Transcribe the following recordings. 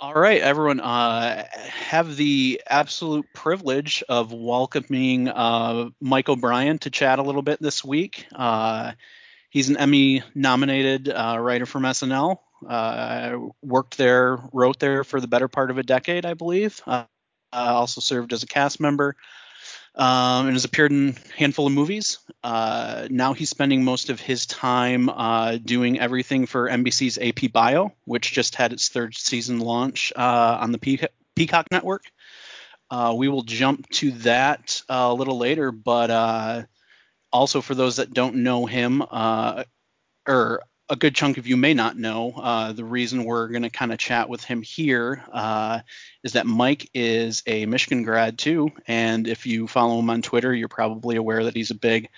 All right, everyone. Uh, have the absolute privilege of welcoming uh, O'Brien to chat a little bit this week. Uh, he's an Emmy-nominated uh, writer from SNL. Uh, worked there, wrote there for the better part of a decade, I believe. Uh, also served as a cast member um, and has appeared in a handful of movies. Uh, now he's spending most of his time uh, doing everything for NBC's AP Bio, which just had its third season launch uh, on the Pe- Peacock Network. Uh, we will jump to that a little later, but uh, also for those that don't know him, uh, or a good chunk of you may not know, uh, the reason we're going to kind of chat with him here uh, is that Mike is a Michigan grad too, and if you follow him on Twitter, you're probably aware that he's a big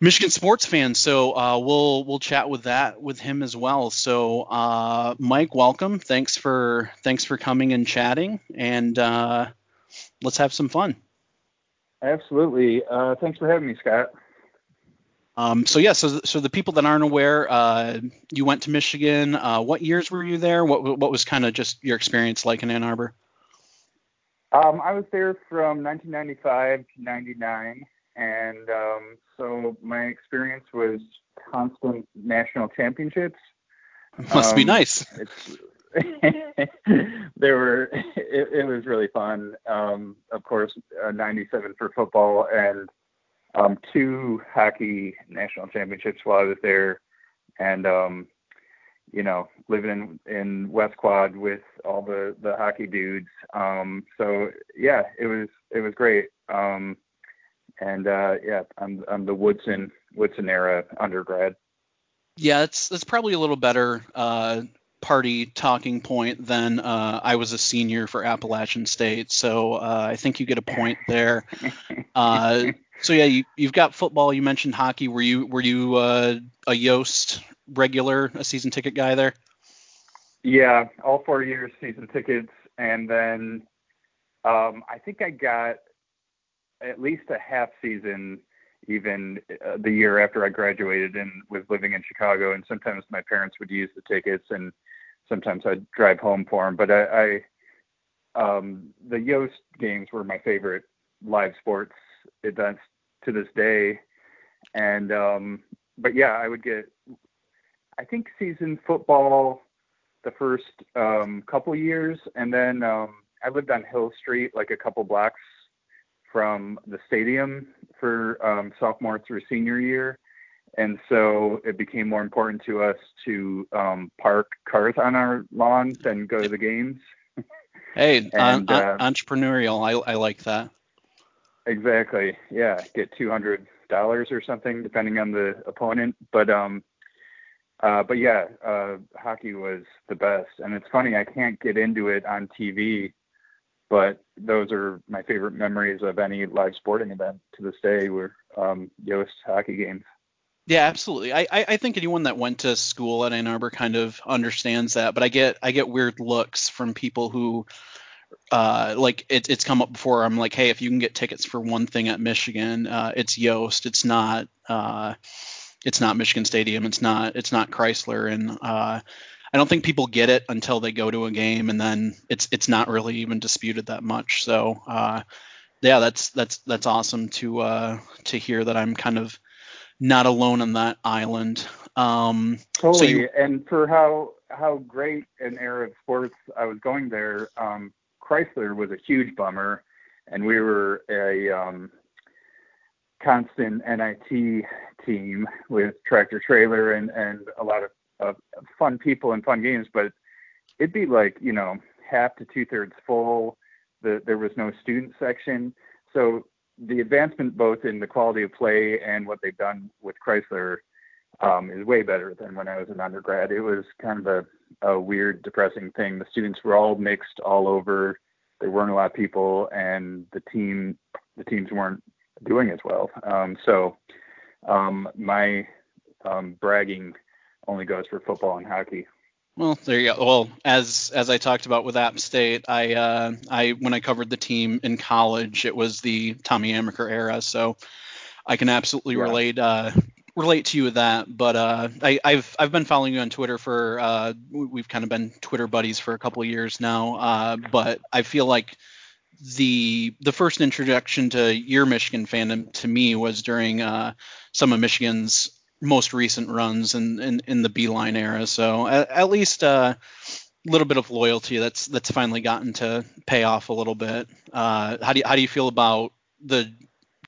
Michigan sports fan. So uh, we'll we'll chat with that with him as well. So uh, Mike, welcome. Thanks for thanks for coming and chatting, and uh, let's have some fun. Absolutely. Uh, thanks for having me, Scott. Um, so yeah, so so the people that aren't aware, uh, you went to Michigan. Uh, what years were you there? What what was kind of just your experience like in Ann Arbor? Um, I was there from 1995 to 99, and um, so my experience was constant national championships. Must um, be nice. It's there were it, it, was really fun. Um, of course, uh, 97 for football and um, two hockey national championships while I was there, and um, you know, living in in West Quad with all the the hockey dudes. Um, so yeah, it was it was great. Um, and uh, yeah, I'm I'm the Woodson Woodson era undergrad. Yeah, it's it's probably a little better uh, party talking point than uh, I was a senior for Appalachian State. So uh, I think you get a point there. So yeah, you, you've got football. You mentioned hockey. Were you were you uh, a Yost regular, a season ticket guy there? Yeah, all four years season tickets, and then um, I think I got at least a half season even uh, the year after I graduated and was living in Chicago. And sometimes my parents would use the tickets, and sometimes I'd drive home for them. But I, I um, the Yost games were my favorite live sports events to this day. And um, but yeah, I would get I think season football the first um, couple years, and then um, I lived on Hill Street, like a couple blocks from the stadium for um, sophomore through senior year, and so it became more important to us to um, park cars on our lawn than go to the games. Hey, and, uh, entrepreneurial. I, I like that. Exactly. Yeah, get two hundred dollars or something, depending on the opponent. But um, uh, but yeah, uh, hockey was the best, and it's funny I can't get into it on TV, but those are my favorite memories of any live sporting event to this day. Were um, Yost hockey games. Yeah, absolutely. I, I think anyone that went to school at Ann Arbor kind of understands that, but I get I get weird looks from people who uh, like it, it's come up before. I'm like, hey, if you can get tickets for one thing at Michigan, uh, it's Yost. It's not. Uh, it's not Michigan Stadium. It's not. It's not Chrysler. And uh, I don't think people get it until they go to a game, and then it's it's not really even disputed that much. So uh, yeah, that's that's that's awesome to uh, to hear that I'm kind of not alone on that island. Um, totally. So you, and for how how great an era of sports I was going there. Um, Chrysler was a huge bummer, and we were a um, constant NIT team with Tractor Traylor and and a lot of, of fun people and fun games. But it'd be like you know half to two thirds full. The, there was no student section, so the advancement both in the quality of play and what they've done with Chrysler um, is way better than when I was an undergrad. It was kind of a a weird, depressing thing. The students were all mixed all over. There weren't a lot of people, and the team the teams weren't doing as well. Um, so um, my um, bragging only goes for football and hockey. Well, there you go. Well, as as I talked about with App State, I uh, I when I covered the team in college, it was the Tommy Amaker era, so I can absolutely yeah. relate. Uh, relate to you with that, but uh, I, have I've been following you on Twitter for uh, we've kind of been Twitter buddies for a couple of years now. Uh, but I feel like the the first introduction to your Michigan fandom to me was during uh, some of Michigan's most recent runs in in, in the Beilein era. So at, at least a uh, little bit of loyalty that's that's finally gotten to pay off a little bit. Uh, how do you how do you feel about the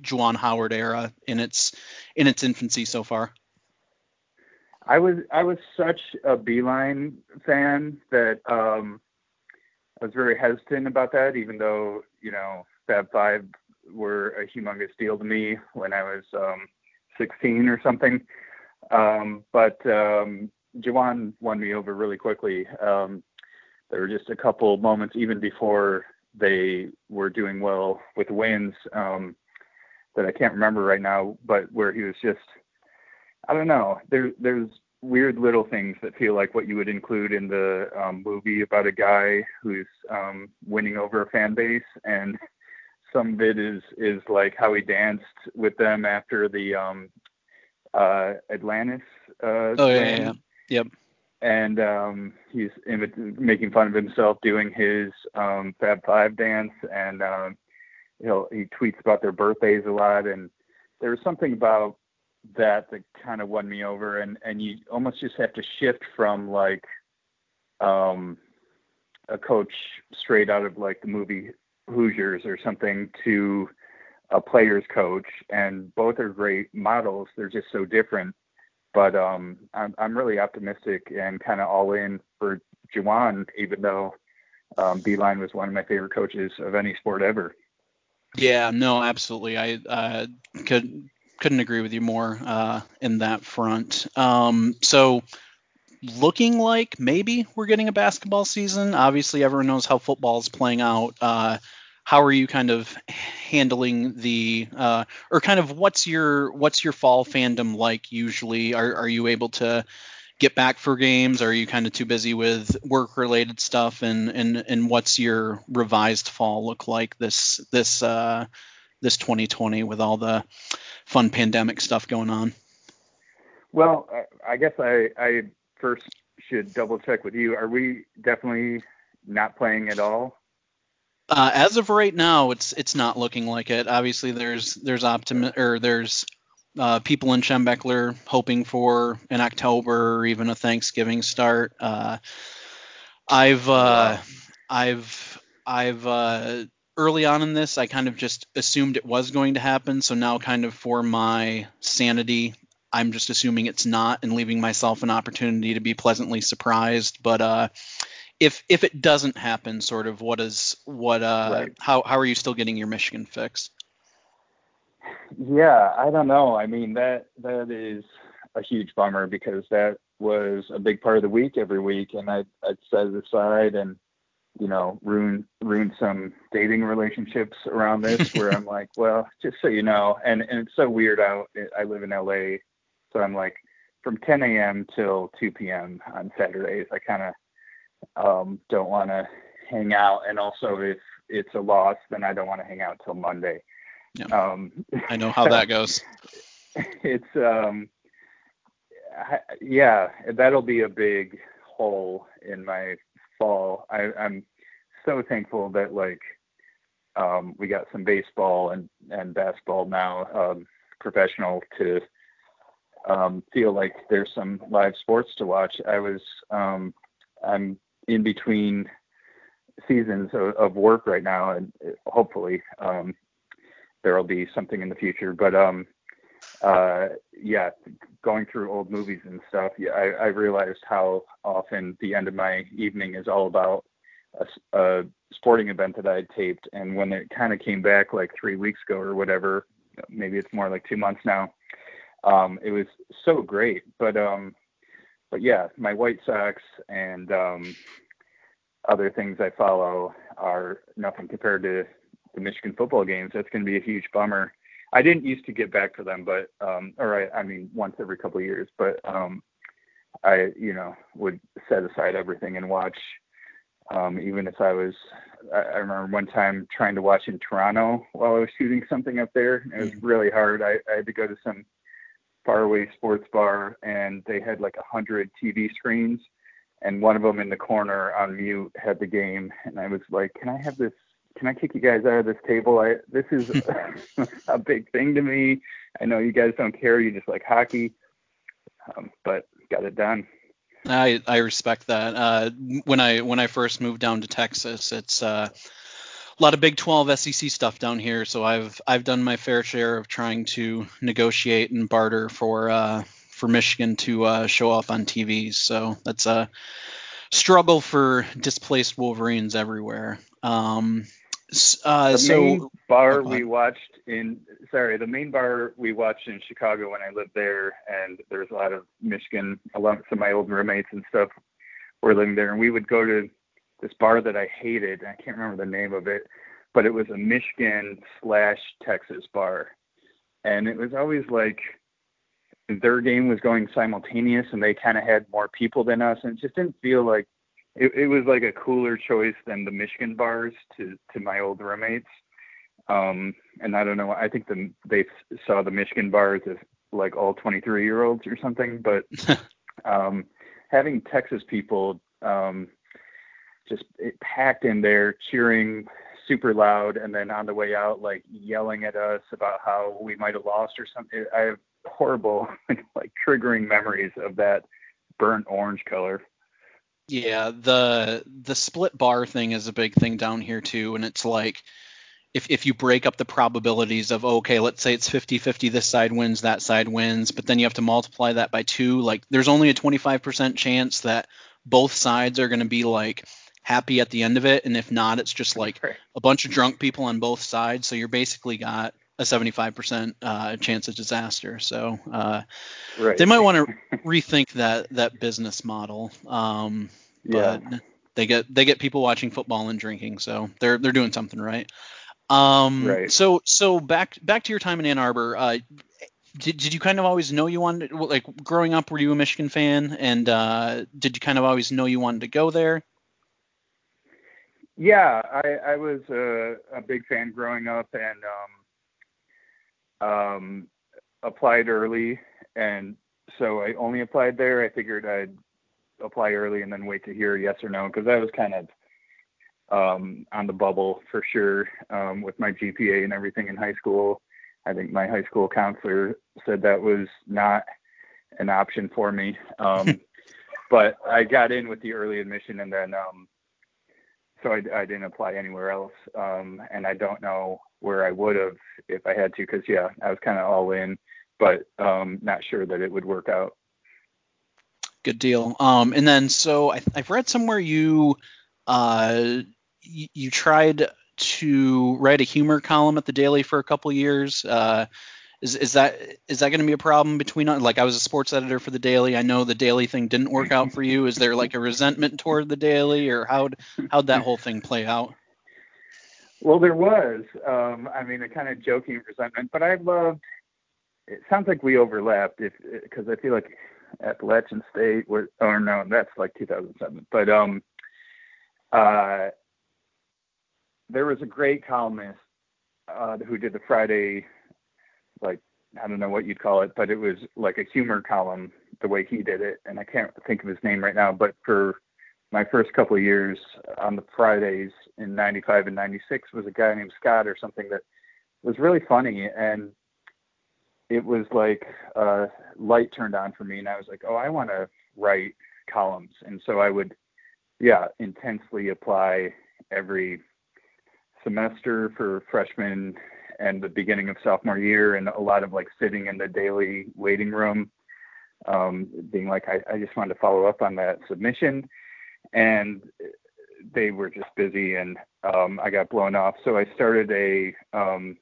Juwan Howard era in its in its infancy so far? I was I was such a Beilein fan that um, I was very hesitant about that, even though you know Fab Five were a humongous deal to me when I was um, 16 or something. Um, but um, won me over really quickly. Um, there were just a couple moments even before they were doing well with wins um, that I can't remember right now, but where he was just I don't know. There there's weird little things that feel like what you would include in the um, movie about a guy who's um, winning over a fan base, and some of it is is like how he danced with them after the um, uh, Atlantis. Uh, oh yeah, yeah, yeah, yep. And um, he's in, making fun of himself doing his um, Fab Five dance, and um, know he tweets about their birthdays a lot, and there was something about that that kind of won me over and and you almost just have to shift from like um a coach straight out of like the movie Hoosiers or something to a player's coach and both are great models they're just so different. But um I'm I'm really optimistic and kind of all in for Juwan even though um Beilein was one of my favorite coaches of any sport ever yeah, no, absolutely. I uh, could couldn't agree with you more uh, in that front. Um, so looking like maybe we're getting a basketball season. Obviously, everyone knows how football is playing out. Uh, how are you kind of handling the uh, or kind of what's your what's your fall fandom like usually? Are are you able to get back for games? Are you kind of too busy with work related stuff? And and and what's your revised fall look like this this uh, this 2020 with all the fun pandemic stuff going on? Well, I guess I, I first should double check with you. Are we definitely not playing at all? Uh, as of right now, it's it's not looking like it. Obviously, there's there's optimi- or there's uh, people in Schembechler hoping for an October or even a Thanksgiving start. Uh, I've uh, I've I've uh, early on in this, I kind of just assumed it was going to happen. So now, kind of for my sanity, I'm just assuming it's not and leaving myself an opportunity to be pleasantly surprised. But uh, if if it doesn't happen, sort of, what is what uh, right. how how are you still getting your Michigan fix? Yeah, I don't know. I mean that that is a huge bummer because that was a big part of the week every week, and I I'd set it aside and you know, ruin ruin some dating relationships around this where I'm like, well, just so you know, and and it's so weird out. I live in LA, so I'm like from 10 a.m. till 2 p.m. on Saturdays. I kind of um, don't want to hang out, and also if it's a loss, then I don't want to hang out till Monday. Yeah. Um, I know how that goes. it's um, yeah, that'll be a big hole in my fall. I, I'm so thankful that like um, we got some baseball and and basketball now um, professional to um, feel like there's some live sports to watch. I was um, I'm in between seasons of, of, work right now, and hopefully um, there will be something in the future. But um, uh, yeah, going through old movies and stuff, yeah, I, I realized how often the end of my evening is all about a, a sporting event that I had taped. And when it kind of came back like three weeks ago or whatever, maybe it's more like two months now. Um, it was so great, but um, but yeah, my White Sox and um, other things I follow are nothing compared to the Michigan football games. That's going to be a huge bummer. I didn't used to get back for them, but um, or I, I mean once every couple of years, but um, I you know would set aside everything and watch. Um, even if I was, I, I remember one time trying to watch in Toronto while I was shooting something up there. It was really hard. I, I had to go to some faraway sports bar, and they had like a hundred TV screens, and one of them in the corner on mute had the game, and I was like, "Can I have this? Can I kick you guys out of this table? I this is a big thing to me. I know you guys don't care. You just like hockey, um, but got it done." I I respect that. Uh, when I when I first moved down to Texas, it's uh, a lot of Big 12 SEC stuff down here, so I've I've done my fair share of trying to negotiate and barter for uh, for Michigan to uh, show off on TV. So that's a struggle for displaced Wolverines everywhere. Um, uh, the so, main bar we watched in sorry, the main bar we watched in Chicago when I lived there, and there was a lot of Michigan, a lot some of my old roommates and stuff were living there, and we would go to this bar that I hated. I can't remember the name of it, but it was a Michigan slash Texas bar, and it was always like their game was going simultaneous, and they kind of had more people than us, and it just didn't feel like it, it was like a cooler choice than the Michigan bars to to my old roommates. Um, and I don't know. I think the they saw the Michigan bars as like all 23 year olds or something. But um, having Texas people um, just packed in there cheering super loud and then on the way out like yelling at us about how we might have lost or something i have horrible like triggering memories of that burnt orange color yeah the the split bar thing is a big thing down here too and it's like if, if you break up the probabilities of okay let's say it's 50-50 this side wins that side wins but then you have to multiply that by two like there's only a 25% chance that both sides are going to be like happy at the end of it, and if not, it's just like a bunch of drunk people on both sides. So you're basically got a 75% uh, chance of disaster. So uh, right. they might want to rethink that that business model. Um, but yeah. they get they get people watching football and drinking, so they're they're doing something right. Um, right. So so back back to your time in Ann Arbor. Uh, did, did you kind of always know you wanted like growing up were you a michigan fan and uh, did you kind of always know you wanted to go there yeah, I, I was a, a big fan growing up and um, um, applied early. And so I only applied there. I figured I'd apply early and then wait to hear yes or no because I was kind of um, on the bubble for sure um, with my GPA and everything in high school. I think my high school counselor said that was not an option for me. Um, but I got in with the early admission and then um, so I, I didn't apply anywhere else. Um, and I don't know where I would have if I had to, because yeah, I was kind of all in, but um, not sure that it would work out. Good deal. Um, and then so I, have read somewhere you uh, you, you tried to write a humor column at the Daily for a couple years. Uh, is is that is that going to be a problem between like I was a sports editor for the Daily. I know the Daily thing didn't work out for you. Is there like a resentment toward the Daily, or how'd how'd that whole thing play out? Well, there was. Um, I mean, a kind of joking resentment, but I loved. It sounds like we overlapped, if because I feel like Appalachian State, were, or no, that's like 2007. But um, uh, there was a great columnist uh, who did the Friday like I don't know what you'd call it, but it was like a humor column the way he did it, and I can't think of his name right now. But for my first couple of years on the Fridays in '95 and '96 was a guy named Scott or something that was really funny, and it was like a light turned on for me, and I was like, oh, I want to write columns, and so I would, yeah, intensely apply every semester for freshman and the beginning of sophomore year, and a lot of like sitting in the daily waiting room, um, being like, I, I just wanted to follow up on that submission, and they were just busy, and um, I got blown off. So I started a, um,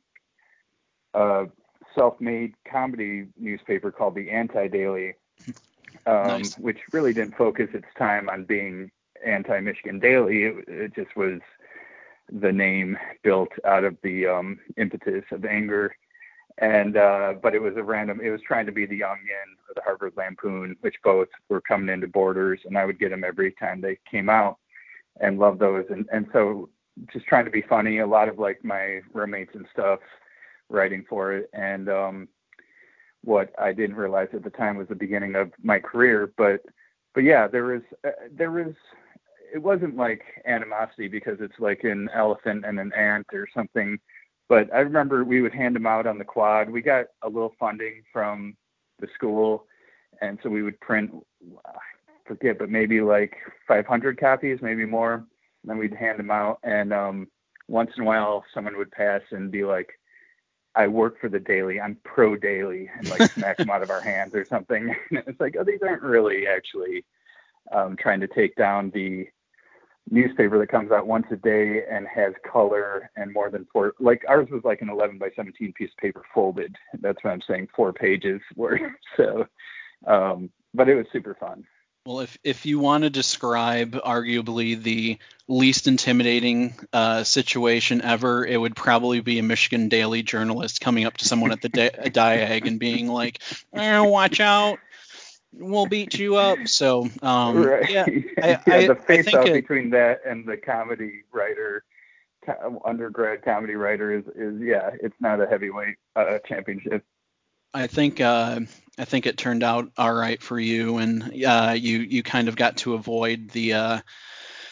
a self-made comedy newspaper called the Anti Daily, um, nice. which really didn't focus its time on being anti-Michigan Daily. It, it just was the name built out of the um, impetus of anger. And uh, but it was a random. It was trying to be the Onion or the Harvard Lampoon, which both were coming into Borders, and I would get them every time they came out, and love those. And and so just trying to be funny. A lot of like my roommates and stuff writing for it, and um, what I didn't realize at the time was the beginning of my career. But but yeah, there was uh, there was it wasn't like animosity because it's like an elephant and an ant or something. But I remember we would hand them out on the quad. We got a little funding from the school, and so we would print. I forget, but maybe like 500 copies, maybe more. And then we'd hand them out, and um, once in a while, someone would pass and be like, I work for the Daily. I'm pro Daily, and like smack them out of our hands or something. And it's like, oh, these aren't really actually um, trying to take down the newspaper that comes out once a day and has color and more than four. Like ours was like an 11 by 17 piece of paper folded. That's what I'm saying. Four pages worth. So, um, but it was super fun. Well, if if you want to describe arguably the least intimidating uh, situation ever, it would probably be a Michigan Daily journalist coming up to someone at the di- diag and being like, eh, "Watch out, we'll beat you up." So, um, right. yeah, I, yeah, I, the face off between that and the comedy writer, undergrad comedy writer is is yeah, it's not a heavyweight uh, championship. I think uh, I think it turned out all right for you, and uh, you you kind of got to avoid the uh,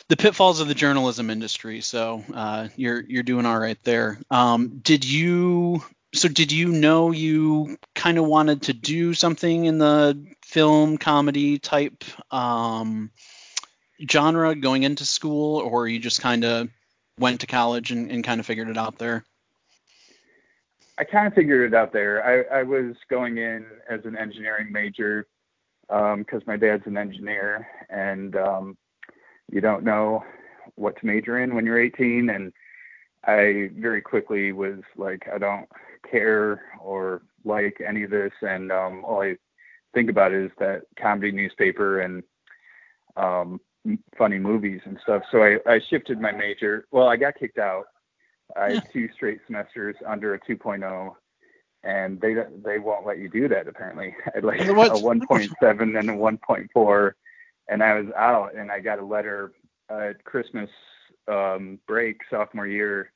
the pitfalls of the journalism industry. So uh, you're you're doing all right there. Um, did you so did you know you kind of wanted to do something in the film comedy type um, genre going into school, or you just kind of went to college and, and kind of figured it out there? I kind of figured it out there. I, I was going in as an engineering major because um, my dad's an engineer, and um, you don't know what to major in when you're 18. And I very quickly was like, I don't care or like any of this, and um, all I think about is that comedy newspaper and um, funny movies and stuff. So I, I shifted my major. Well, I got kicked out I had two straight semesters under a 2.0, and they they won't let you do that apparently. I had like a 1.7 and a 1.4, and I was out, and I got a letter at Christmas um, break sophomore year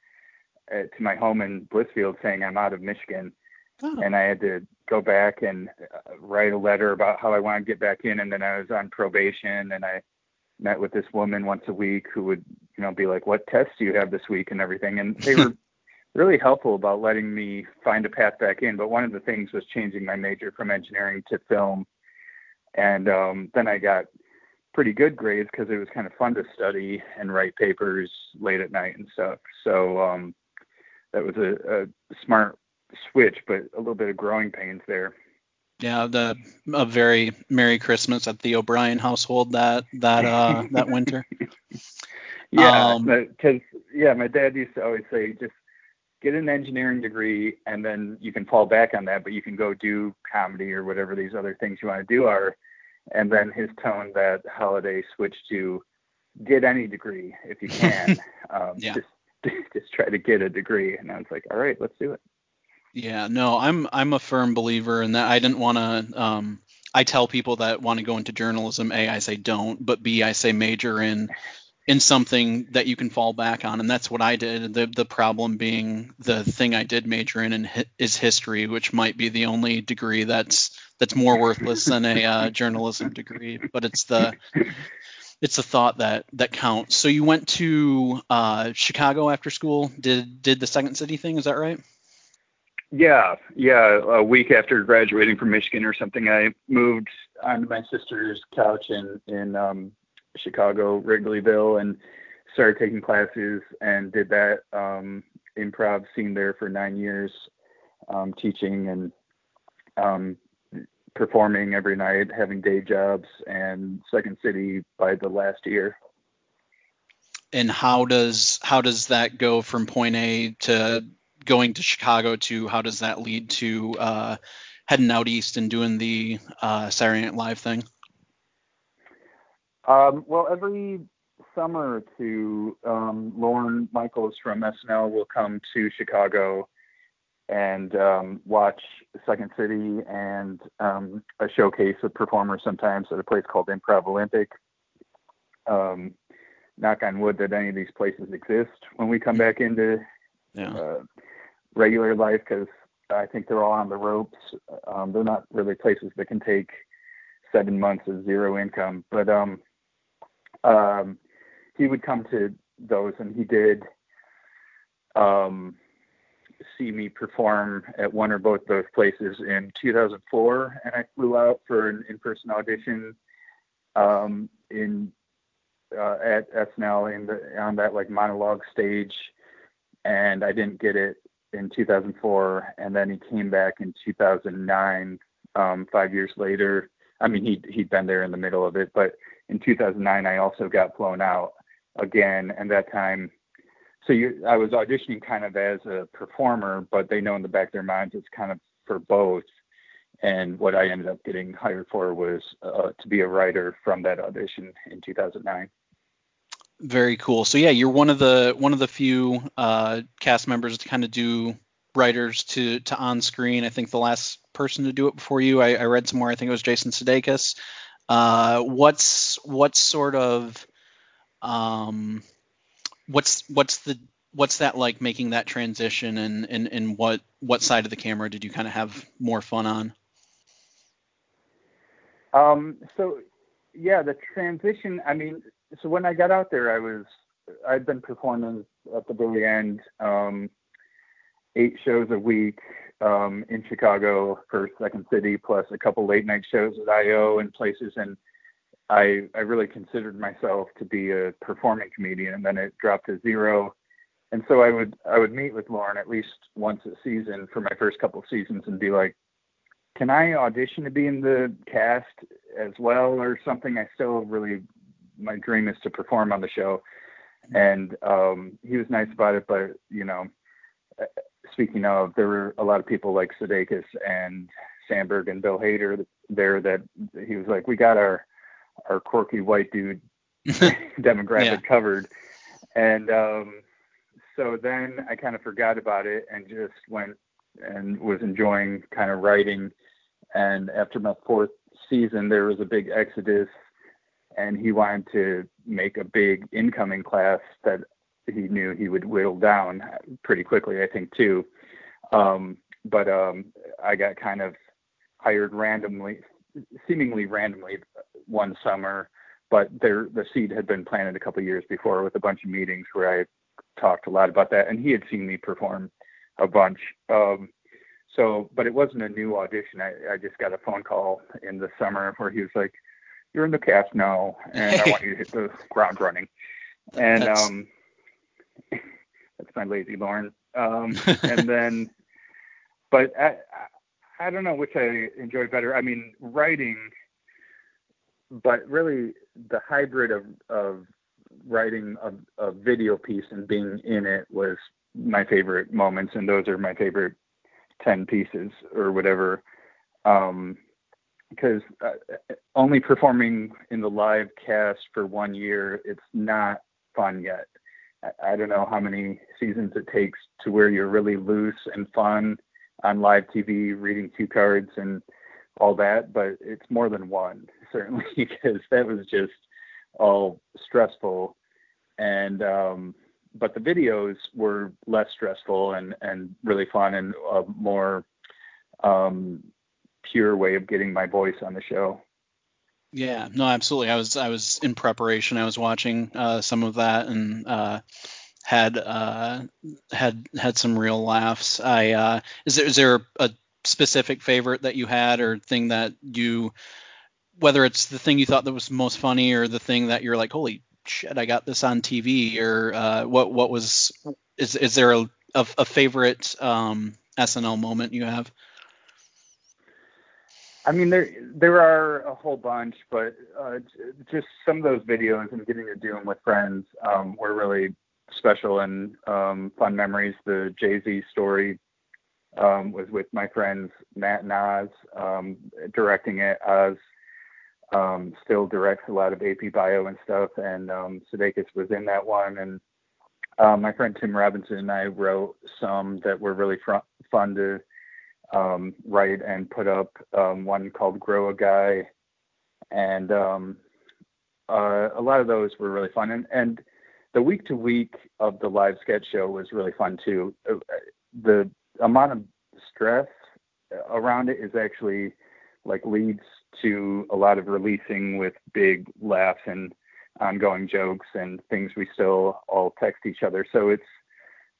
at, uh, to my home in Blissfield saying I'm out of Michigan, oh. and I had to go back and uh, write a letter about how I wanted to get back in, and then I was on probation, and I met with this woman once a week who would you know be like what tests do you have this week and everything and they were really helpful about letting me find a path back in but one of the things was changing my major from engineering to film and um, then i got pretty good grades because it was kind of fun to study and write papers late at night and stuff so um, that was a, a smart switch but a little bit of growing pains there yeah, the a very Merry Christmas at the O'Brien household that that uh that winter. yeah, because um, yeah, my dad used to always say just get an engineering degree and then you can fall back on that, but you can go do comedy or whatever these other things you want to do are. And then his tone that holiday switched to get any degree if you can. um, yeah. Just just try to get a degree. And I was like, all right, let's do it. Yeah, no, I'm I'm a firm believer in that. I didn't want to. Um, I tell people that want to go into journalism. A, I say don't, but B, I say major in in something that you can fall back on, and that's what I did. The the problem being the thing I did major in, in is history, which might be the only degree that's that's more worthless than a uh, journalism degree. But it's the it's the thought that that counts. So you went to uh, Chicago after school. Did did the Second City thing? Is that right? Yeah, yeah. A week after graduating from Michigan or something, I moved onto my sister's couch in in um, Chicago, Wrigleyville, and started taking classes and did that um, improv scene there for nine years, um, teaching and um, performing every night, having day jobs, and Second City by the last year. And how does how does that go from point A to going to Chicago to how does that lead to uh, heading out east and doing the uh, Saturday Night Live thing? Um, well, every summer to um, Lorne Michaels from SNL will come to Chicago and um, watch Second City and um, a showcase of performers sometimes at a place called Improv Olympic. Um, knock on wood that any of these places exist when we come back into yeah. uh, regular life because I think they're all on the ropes. Um, they're not really places that can take seven months of zero income, but um, um, he would come to those, and he did um, see me perform at one or both of those places in 2004, and I flew out for an in-person audition um, in uh, at SNL in the on that like monologue stage, and I didn't get it in 2004, and then he came back in 2009, um, five years later. I mean, he he'd been there in the middle of it, but in 2009, I also got flown out again, and that time, so you, I was auditioning kind of as a performer, but they know in the back of their minds it's kind of for both. And what I ended up getting hired for was uh, to be a writer from that audition in 2009. Very cool. So yeah, you're one of the one of the few uh, cast members to kind of do writers to to on screen. I think the last person to do it before you, I, I read somewhere. I think it was Jason Sudeikis. Uh, what's what's sort of um, what's what's the what's that like making that transition and and, and what what side of the camera did you kind of have more fun on? Um, so yeah, the transition. I mean, so when I got out there, I was I'd been performing at the very end, um, eight shows a week um, in Chicago for Second City, plus a couple late night shows at IO and places, and I I really considered myself to be a performing comedian, and then it dropped to zero. And so I would I would meet with Lorne at least once a season for my first couple seasons and be like, can I audition to be in the cast as well or something? I still really my dream is to perform on the show. And um, he was nice about it, but you know, speaking of, there were a lot of people like Sudeikis and Samberg and Bill Hader there that he was like, we got our our quirky white dude demographic yeah. covered, and um, so then I kind of forgot about it and just went and was enjoying kind of writing. And after my fourth season, there was a big exodus and he wanted to make a big incoming class that he knew he would whittle down pretty quickly, I think too. Um, but um, I got kind of hired randomly, seemingly randomly, one summer. But there, the seed had been planted a couple years before with a bunch of meetings where I talked a lot about that, and he had seen me perform a bunch. Um, so, but it wasn't a new audition. I, I just got a phone call in the summer where he was like, you're in the cast now, and I want you to hit the ground running. And that's... um, that's my lazy Lorne. Um, and then, but I, I don't know which I enjoy better. I mean, writing, but really the hybrid of of writing a, a video piece and being in it was my favorite moments, and those are my favorite ten pieces or whatever. Um, because uh, only performing in the live cast for one year, it's not fun yet. I, I don't know how many seasons it takes to where you're really loose and fun on live TV, reading cue cards and all that, but it's more than one, certainly, because that was just all stressful. And, um, but the videos were less stressful and, and really fun and uh, more um, pure way of getting my voice on the show. Yeah, no, absolutely. I was I was in preparation. I was watching uh, some of that and uh, had uh, had had some real laughs. I uh, is there is there a specific favorite that you had or thing that you whether it's the thing you thought that was most funny or the thing that you're like holy shit I got this on TV or uh, what what was is is there a a, a favorite um, SNL moment you have? I mean, there there are a whole bunch, but uh, just some of those videos and getting to do them with friends um, were really special and um, fun memories. The Jay Z story um, was with my friends Matt and Oz, um, directing it. Oz um, still directs a lot of AP Bio and stuff, and um, Sudeikis was in that one. And uh, my friend Tim Robinson and I wrote some that were really fr- fun to um, write and put up um, one called Grow a Guy, and um, uh, a lot of those were really fun. And, and the week to week of the live sketch show was really fun too. Uh, the amount of stress around it is actually like leads to a lot of releasing with big laughs and ongoing jokes and things we still all text each other. So it's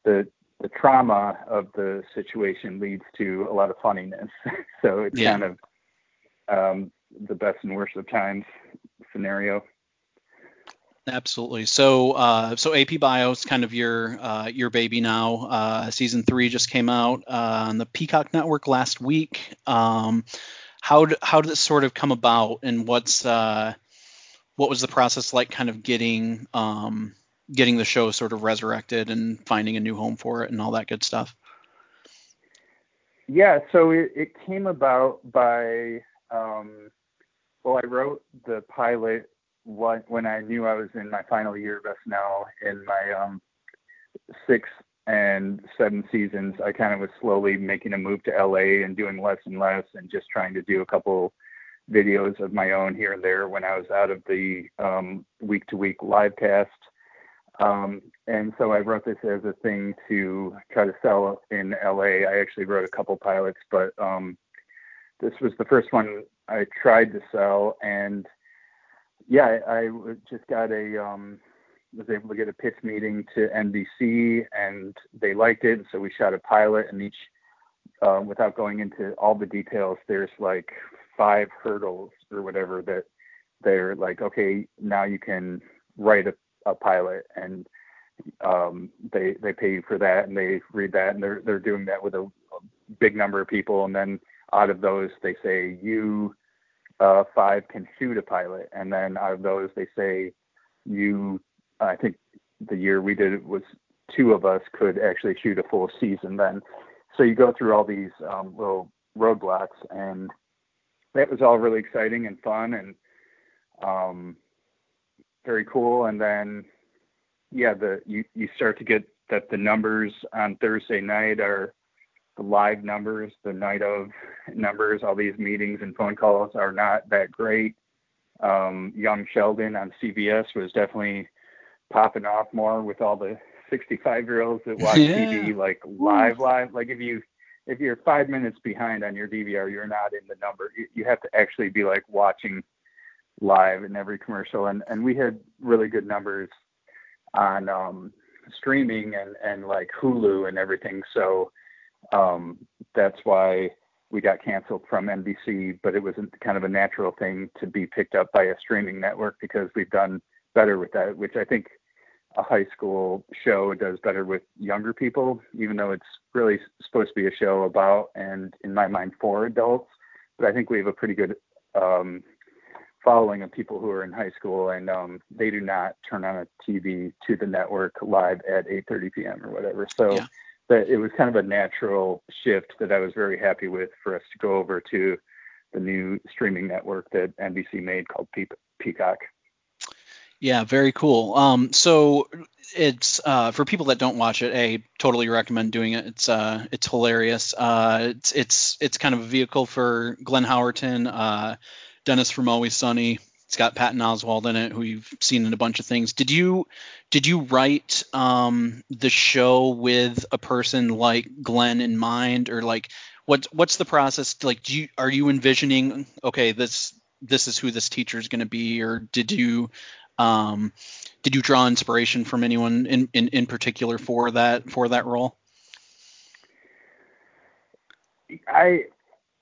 the the trauma of the situation leads to a lot of funniness. so it's yeah. kind of um, the best and worst of times scenario. Absolutely. So, uh, so AP Bio is kind of your uh, your baby now. Uh, season three just came out uh, on the Peacock Network last week. Um, how d- how did this sort of come about, and what's uh, what was the process like, kind of getting um, getting the show sort of resurrected and finding a new home for it, and all that good stuff? Yeah, so it, it came about by um, well, I wrote the pilot when I knew I was in my final year of SNL in my um, sixth and seventh seasons. I kind of was slowly making a move to LA and doing less and less, and just trying to do a couple videos of my own here and there when I was out of the week to week live cast. Um, and so I wrote this as a thing to try to sell in LA. I actually wrote a couple pilots, but um, this was the first one I tried to sell, and yeah, I, I just got a um, was able to get a pitch meeting to NBC, and they liked it. So we shot a pilot, and each, uh, without going into all the details, there's like five hurdles or whatever that they're like, okay, now you can write a, a pilot, and um, they they pay you for that, and they read that, and they're they're doing that with a, a big number of people, and then out of those, they say you uh, five can shoot a pilot, and then out of those, they say you. I think the year we did it was two of us could actually shoot a full season. Then, so you go through all these um, little roadblocks, and that was all really exciting and fun and um, very cool. And then, yeah, the you you start to get that the numbers on Thursday night are the live numbers, the night of numbers, all these meetings and phone calls are not that great. Um, Young Sheldon on CBS was definitely popping off more with all the 65 year olds that watch yeah. TV like live, live. Like if you if you're five minutes behind on your DVR, you're not in the number. You, you have to actually be like watching live in every commercial. And and we had really good numbers on um, streaming and and like Hulu and everything. So um, that's why we got canceled from NBC, but it was kind of a natural thing to be picked up by a streaming network because we've done better with that, which I think a high school show does better with younger people, even though it's really supposed to be a show about and in my mind for adults. But I think we have a pretty good um, following of people who are in high school and um, they do not turn on a TV to the network live at 8:30 p.m. or whatever. So. Yeah that it was kind of a natural shift that I was very happy with for us to go over to the new streaming network that NBC made called Pe- Peacock. Yeah, very cool. Um, so it's uh, for people that don't watch it. I totally recommend doing it. It's uh, it's hilarious. Uh, it's it's it's kind of a vehicle for Glenn Howerton, uh, Dennis from Always Sunny, it's got Patton Oswalt in it, who you've seen in a bunch of things. Did you did you write um, the show with a person like Glenn in mind, or like what what's the process? Like, do you are you envisioning okay this this is who this teacher is going to be, or did you um, did you draw inspiration from anyone in, in in particular for that for that role? I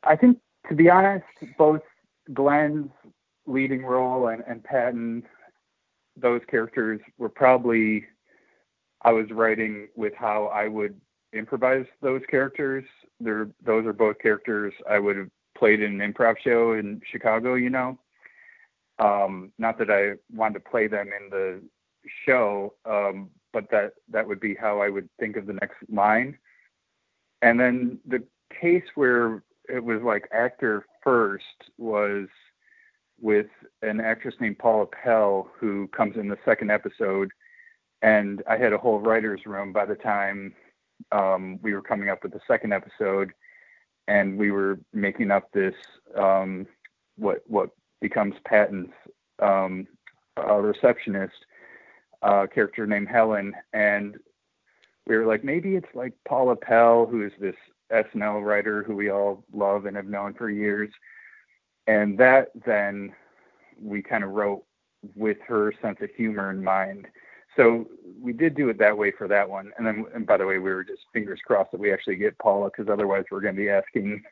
I think to be honest, both Glenn's leading role and, and Patton, those characters were probably I was writing with how I would improvise those characters. They're those are both characters I would have played in an improv show in Chicago, you know. Um, not that I wanted to play them in the show, um, but that that would be how I would think of the next line. And then the case where it was like actor first was with an actress named Paula Pell who comes in the second episode. And I had a whole writer's room by the time um, we were coming up with the second episode. And we were making up this, um, what, what becomes Patton's um, receptionist uh, character named Helen. And we were like, maybe it's like Paula Pell, who is this SNL writer who we all love and have known for years. And that then we kind of wrote with her sense of humor in mind. So we did do it that way for that one. And then, and by the way, we were just fingers crossed that we actually get Paula, because otherwise we're going to be asking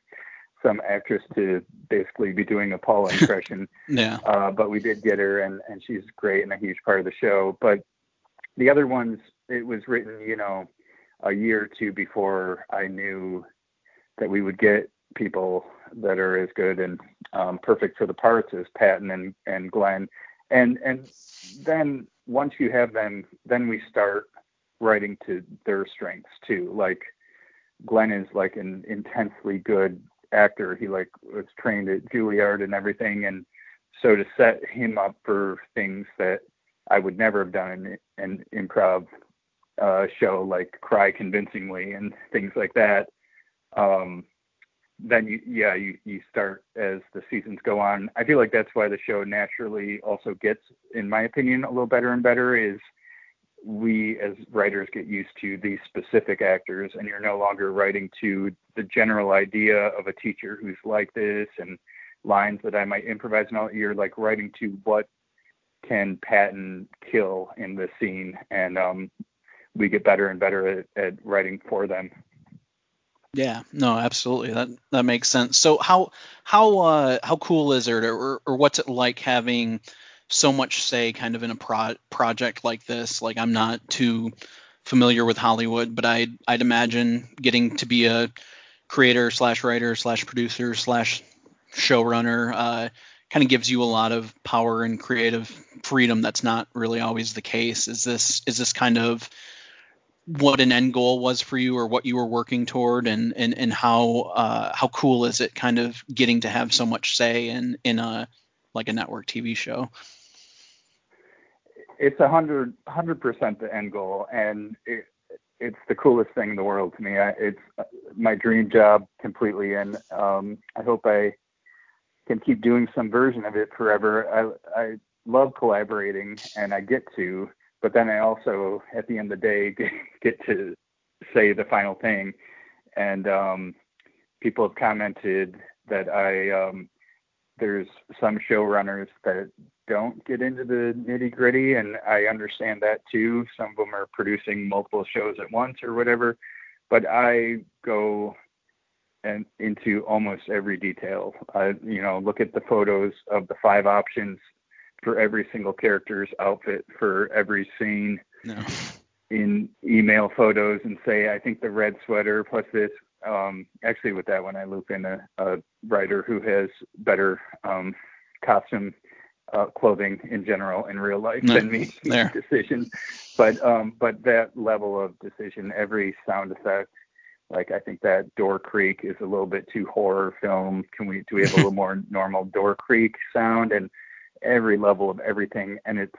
some actress to basically be doing a Paula impression. yeah. Uh, but we did get her, and and she's great and a huge part of the show. But the other ones, it was written, you know, a year or two before I knew that we would get people that are as good and um, perfect for the parts as Patton and and Glenn, and and then once you have them, then we start writing to their strengths too. Like Glenn is like an intensely good actor. He like was trained at Juilliard and everything, and so to set him up for things that I would never have done in an improv uh, show, like cry convincingly and things like that. Um, then you, yeah, you, you start as the seasons go on. I feel like that's why the show naturally also gets, in my opinion, a little better and better. Is we as writers get used to these specific actors and you're no longer writing to the general idea of a teacher who's like this and lines that I might improvise and all you're like writing to what can Patton kill in this scene and um, we get better and better at, at writing for them. Yeah, no, absolutely. That that makes sense. So how how uh how cool is it or or what's it like having so much say kind of in a pro- project like this. Like I'm not too familiar with Hollywood, but I'd I'd imagine getting to be a creator slash writer slash producer slash showrunner uh, kind of gives you a lot of power and creative freedom. That's not really always the case. Is this is this kind of what an end goal was for you or what you were working toward and and, and how uh, how cool is it kind of getting to have so much say in in a like a network TV show? it's a hundred hundred percent the end goal, and it, it's the coolest thing in the world to me. I, it's my dream job completely, and um, I hope I can keep doing some version of it forever. I I love collaborating, and I get to, but then I also, at the end of the day, get, to say the final thing. And um, people have commented that I um, there's some showrunners that don't get into the nitty gritty, and I understand that too. Some of them are producing multiple shows at once or whatever, but I go and into almost every detail. I, you know, look at the photos of the five options for every single character's outfit for every scene. No. In email photos and say, I think the red sweater plus this. Um, actually, with that one, I loop in a, a writer who has better um, costume uh, clothing in general in real life no, than me there. decision. But um, but that level of decision, every sound effect, like I think that door creak is a little bit too horror film. Can we do we have a little more normal door creak sound and every level of everything and it's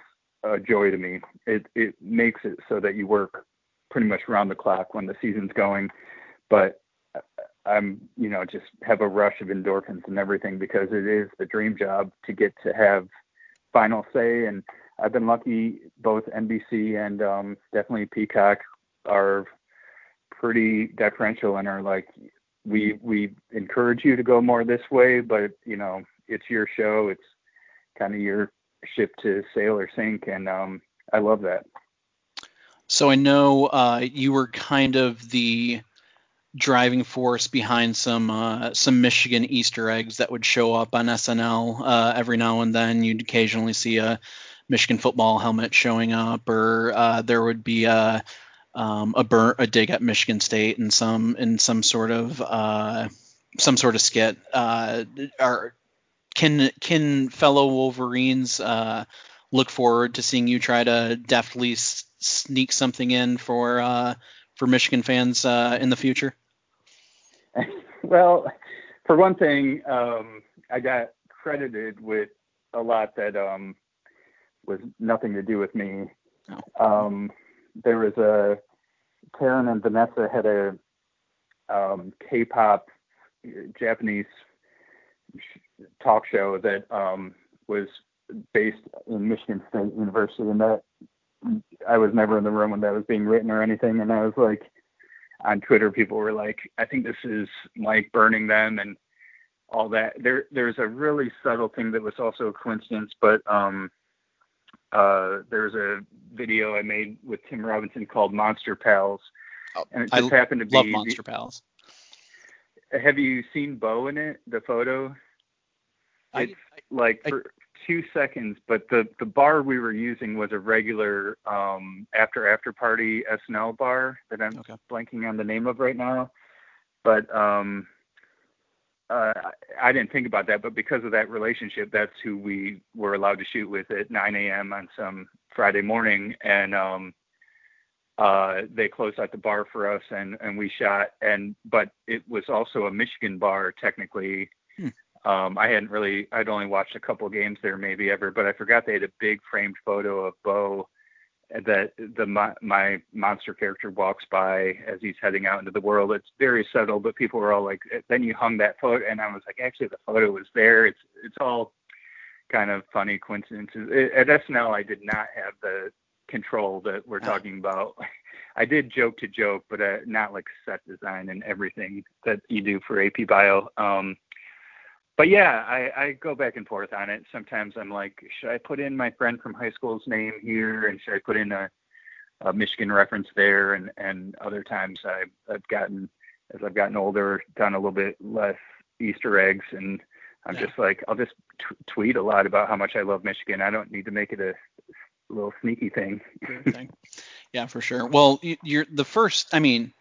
a joy to me. It it makes it so that you work pretty much around the clock when the season's going. But I'm, you know, just have a rush of endorphins and everything because it is the dream job to get to have final say. And I've been lucky both NBC and um, definitely Peacock are pretty deferential and are like, we we encourage you to go more this way, but you know, it's your show. It's kind of your ship to sail or sink, and um, I love that. So I know uh, you were kind of the driving force behind some uh, some Michigan Easter eggs that would show up on SNL uh, every now and then. You'd occasionally see a Michigan football helmet showing up, or uh, there would be a um, a, burn, a dig at Michigan State in some in some sort of uh, some sort of skit. Uh, are can can fellow Wolverines uh, look forward to seeing you try to deftly s- sneak something in for for Michigan fans in the future? well, for one thing, um, I got credited with a lot that um, was nothing to do with me. Oh. Um, there was a Karen and Vanessa had a um, K-pop Japanese talk show that um, was based in Michigan State University, and that I was never in the room when that was being written or anything, and I was like, on Twitter, people were like, I think this is Mike burning them and all that. There, there's a really subtle thing that was also a coincidence, but um, uh, there's a video I made with Tim Robinson called Monster Pals, oh, and it just I happened to be love Monster the, Pals. Have you seen Bo in it? The photo. It's I, like I, for two seconds, but the the bar we were using was a regular um, after after party SNL bar that I'm okay. blanking on the name of right now. But um, uh, I didn't think about that, but because of that relationship, that's who we were allowed to shoot with at 9 a.m. on some Friday morning, and um, uh, they closed out the bar for us, and and we shot. And but it was also a Michigan bar technically. Hmm. Um, I hadn't really, I'd only watched a couple games there maybe ever, but I forgot they had a big framed photo of Bo that the my, my monster character walks by as he's heading out into the world. It's very subtle, but people were all like, "Then you hung that photo," and I was like, "Actually, the photo was there." It's it's all kind of funny coincidences. At SNL, I did not have the control that we're talking about. I did joke to joke, but uh, not like set design and everything that you do for AP Bio. Um, but yeah, I, I go back and forth on it. Sometimes I'm like, should I put in my friend from high school's name here, and should I put in a, a Michigan reference there? And and other times I've, I've gotten, as I've gotten older, done a little bit less Easter eggs, and I'm yeah. just like, I'll just t- tweet a lot about how much I love Michigan. I don't need to make it a little sneaky thing. yeah, for sure. Well, you're the first. I mean,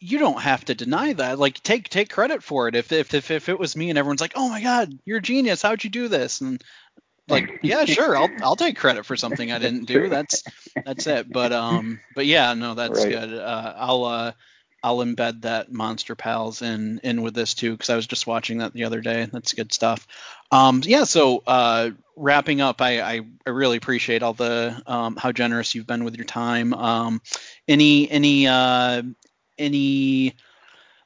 you don't have to deny that. Like take take credit for it. If if if, if it was me and everyone's like, "Oh my god, you're a genius. How'd you do this?" and like, yeah, sure, I'll I'll take credit for something I didn't do. That's that's it. But um, but yeah, no, that's right. good. Uh, I'll uh, I'll embed that Monster Pals in in with this too because I was just watching that the other day. That's good stuff. Um, yeah. So uh, wrapping up, I, I, I really appreciate all the um, how generous you've been with your time. Um, any any uh, any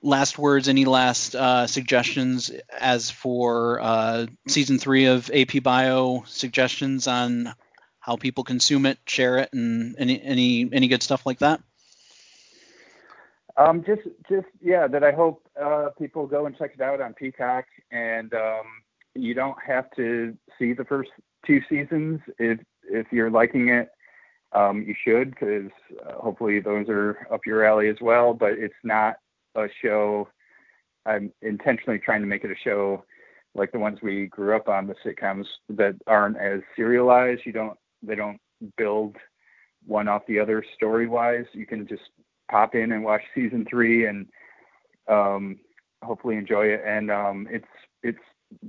last words, any last uh, suggestions as for uh, season three of AP Bio? Suggestions on how people consume it, share it, and any any any good stuff like that? Um, just just yeah, that I hope uh, people go and check it out on Peacock, and um, you don't have to see the first two seasons if if you're liking it um, you should because uh, hopefully those are up your alley as well. But it's not a show. I'm intentionally trying to make it a show like the ones we grew up on, the sitcoms that aren't as serialized. You don't, they don't build one off the other story wise. You can just pop in and watch season three and um, hopefully enjoy it. And um, it's it's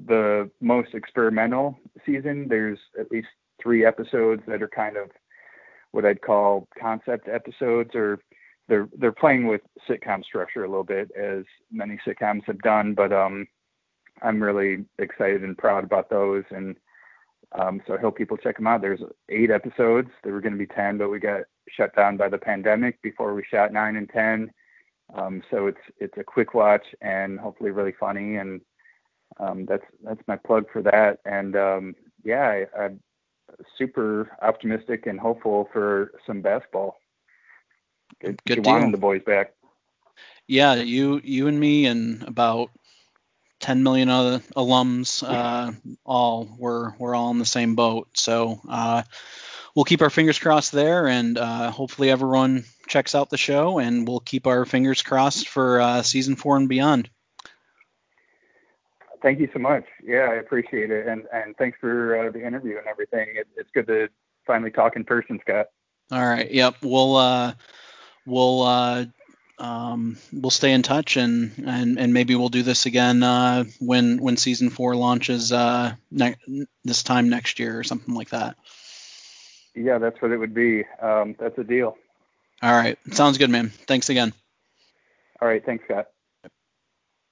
the most experimental season. There's at least three episodes that are kind of what I'd call concept episodes, or they're they're playing with sitcom structure a little bit, as many sitcoms have done. But um, I'm really excited and proud about those, and um, so I hope people check them out. There's eight episodes. There were going to be ten, but we got shut down by the pandemic before we shot nine and ten. Um, so it's it's a quick watch and hopefully really funny, and um, that's that's my plug for that. And um, yeah, I, I super optimistic and hopeful for some basketball. Good, Good deal. and the boys back. Yeah, you you and me and about 10 million other alums uh, all we're we're all in the same boat. So uh, we'll keep our fingers crossed there, and uh, hopefully everyone checks out the show, and we'll keep our fingers crossed for uh, season four and beyond. Thank you so much. Yeah, I appreciate it, and and thanks for uh, the interview and everything. It, it's good to finally talk in person, Scott. All right. Yep. We'll uh, we'll uh, um, we'll stay in touch, and and and maybe we'll do this again uh, when when season four launches uh, ne- this time next year or something like that. Yeah, that's what it would be. Um, that's a deal. All right. Sounds good, man. Thanks again. All right. Thanks, Scott.